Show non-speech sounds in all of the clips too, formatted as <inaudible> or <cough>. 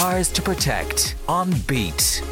Ours to Protect on Beat.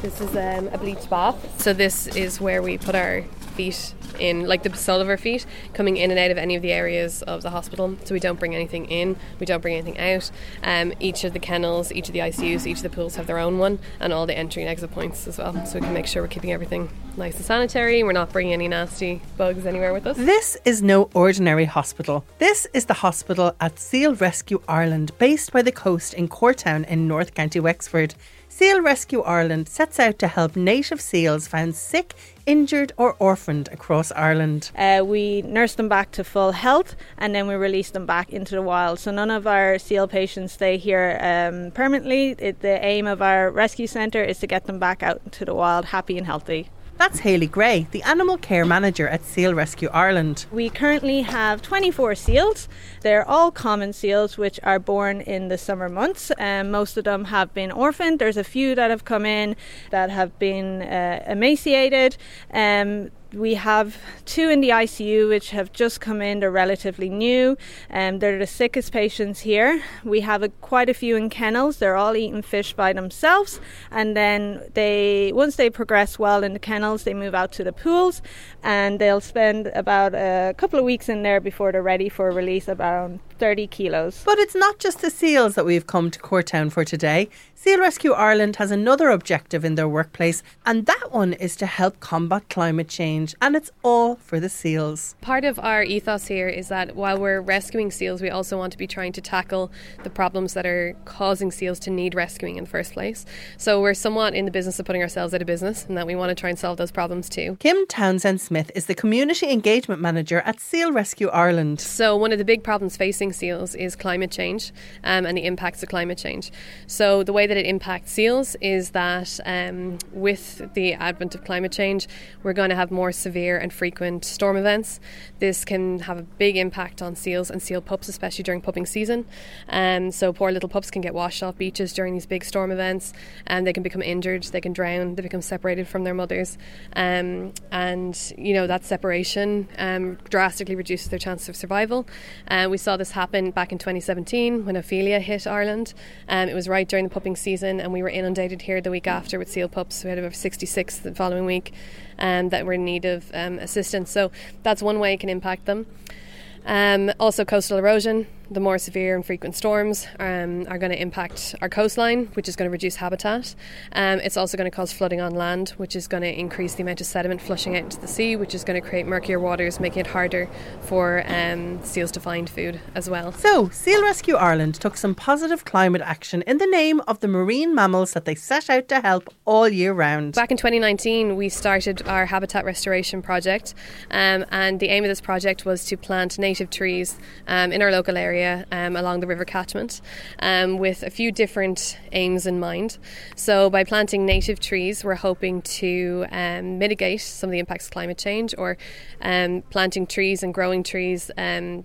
This is um, a bleach bath. So this is where we put our feet in, like the sole of our feet, coming in and out of any of the areas of the hospital. So we don't bring anything in, we don't bring anything out. Um, each of the kennels, each of the ICUs, each of the pools have their own one, and all the entry and exit points as well. So we can make sure we're keeping everything nice and sanitary. We're not bringing any nasty bugs anywhere with us. This is no ordinary hospital. This is the hospital at Seal Rescue Ireland, based by the coast in Courtown in North County Wexford. Seal Rescue Ireland sets out to help native seals found sick, injured, or orphaned across Ireland. Uh, we nurse them back to full health and then we release them back into the wild. So none of our seal patients stay here um, permanently. It, the aim of our rescue centre is to get them back out into the wild happy and healthy. That's Hayley Gray, the animal care manager at Seal Rescue Ireland. We currently have 24 seals. They're all common seals which are born in the summer months. Um, most of them have been orphaned. There's a few that have come in that have been uh, emaciated. Um, we have two in the ICU which have just come in. They're relatively new. Um, they're the sickest patients here. We have a, quite a few in kennels. They're all eating fish by themselves, and then they once they progress well in the kennels, they move out to the pools, and they'll spend about a couple of weeks in there before they're ready for release. About 30 kilos. But it's not just the seals that we've come to Courtown for today. Seal Rescue Ireland has another objective in their workplace, and that one is to help combat climate change, and it's all for the seals. Part of our ethos here is that while we're rescuing seals, we also want to be trying to tackle the problems that are causing seals to need rescuing in the first place. So we're somewhat in the business of putting ourselves out of business, and that we want to try and solve those problems too. Kim Townsend Smith is the Community Engagement Manager at Seal Rescue Ireland. So, one of the big problems facing seals is climate change um, and the impacts of climate change. So, the way that it impacts seals is that um, with the advent of climate change, we're going to have more severe and frequent storm events. This can have a big impact on seals and seal pups, especially during pupping season. Um, so, poor little pups can get washed off beaches during these big storm events and they can become injured, they can drown, they become separated from their mothers. Um, and, you know, that separation um, drastically reduces their chance of survival. Uh, we saw this happen back in 2017 when Ophelia hit Ireland. Um, it was right during the pupping season, and we were inundated here the week after with seal pups. We had over 66 the following week um, that were in need of um, assistance. So that's one way it can impact them. Um, also, coastal erosion the more severe and frequent storms um, are going to impact our coastline, which is going to reduce habitat. Um, it's also going to cause flooding on land, which is going to increase the amount of sediment flushing out into the sea, which is going to create murkier waters, making it harder for um, seals to find food as well. So, Seal Rescue Ireland took some positive climate action in the name of the marine mammals that they set out to help all year round. Back in 2019, we started our habitat restoration project, um, and the aim of this project was to plant native trees um, in our local area area um, along the river catchment um, with a few different aims in mind. So, by planting native trees, we're hoping to um, mitigate some of the impacts of climate change, or um, planting trees and growing trees um,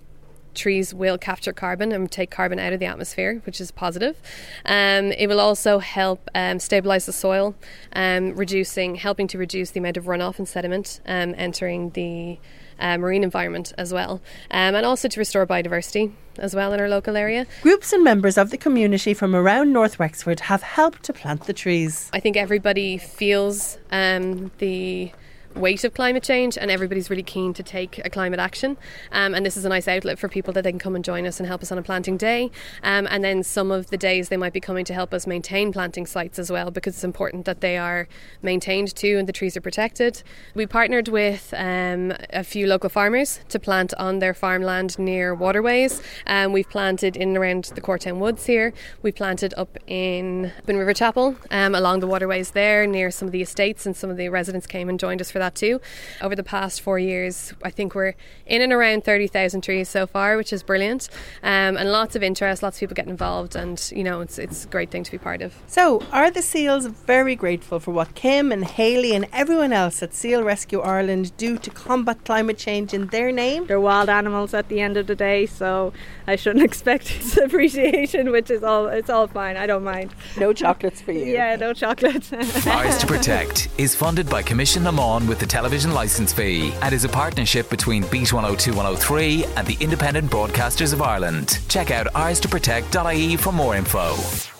trees will capture carbon and take carbon out of the atmosphere, which is positive. Um, it will also help um, stabilize the soil, um, reducing, helping to reduce the amount of runoff and sediment um, entering the uh, marine environment as well, um, and also to restore biodiversity as well in our local area. Groups and members of the community from around North Wexford have helped to plant the trees. I think everybody feels um, the weight of climate change, and everybody's really keen to take a climate action. Um, and this is a nice outlet for people that they can come and join us and help us on a planting day. Um, and then some of the days they might be coming to help us maintain planting sites as well, because it's important that they are maintained too and the trees are protected. We partnered with um, a few local farmers to plant on their farmland near waterways. Um, we've planted in and around the Courtown Woods here. We planted up in Bin River Chapel um, along the waterways there near some of the estates, and some of the residents came and joined us for that that too. Over the past four years, I think we're in and around 30,000 trees so far, which is brilliant. Um, and lots of interest, lots of people getting involved, and you know, it's, it's a great thing to be part of. So, are the SEALs very grateful for what Kim and Haley and everyone else at Seal Rescue Ireland do to combat climate change in their name? They're wild animals at the end of the day, so I shouldn't <laughs> expect appreciation, which is all, it's all fine. I don't mind. No chocolates for you. Yeah, no chocolates. Ours to Protect is funded by Coimisiún na Meán with the television licence fee and is a partnership between Beat 102 103 and the Independent Broadcasters of Ireland. Check out ours to protect.ie for more info.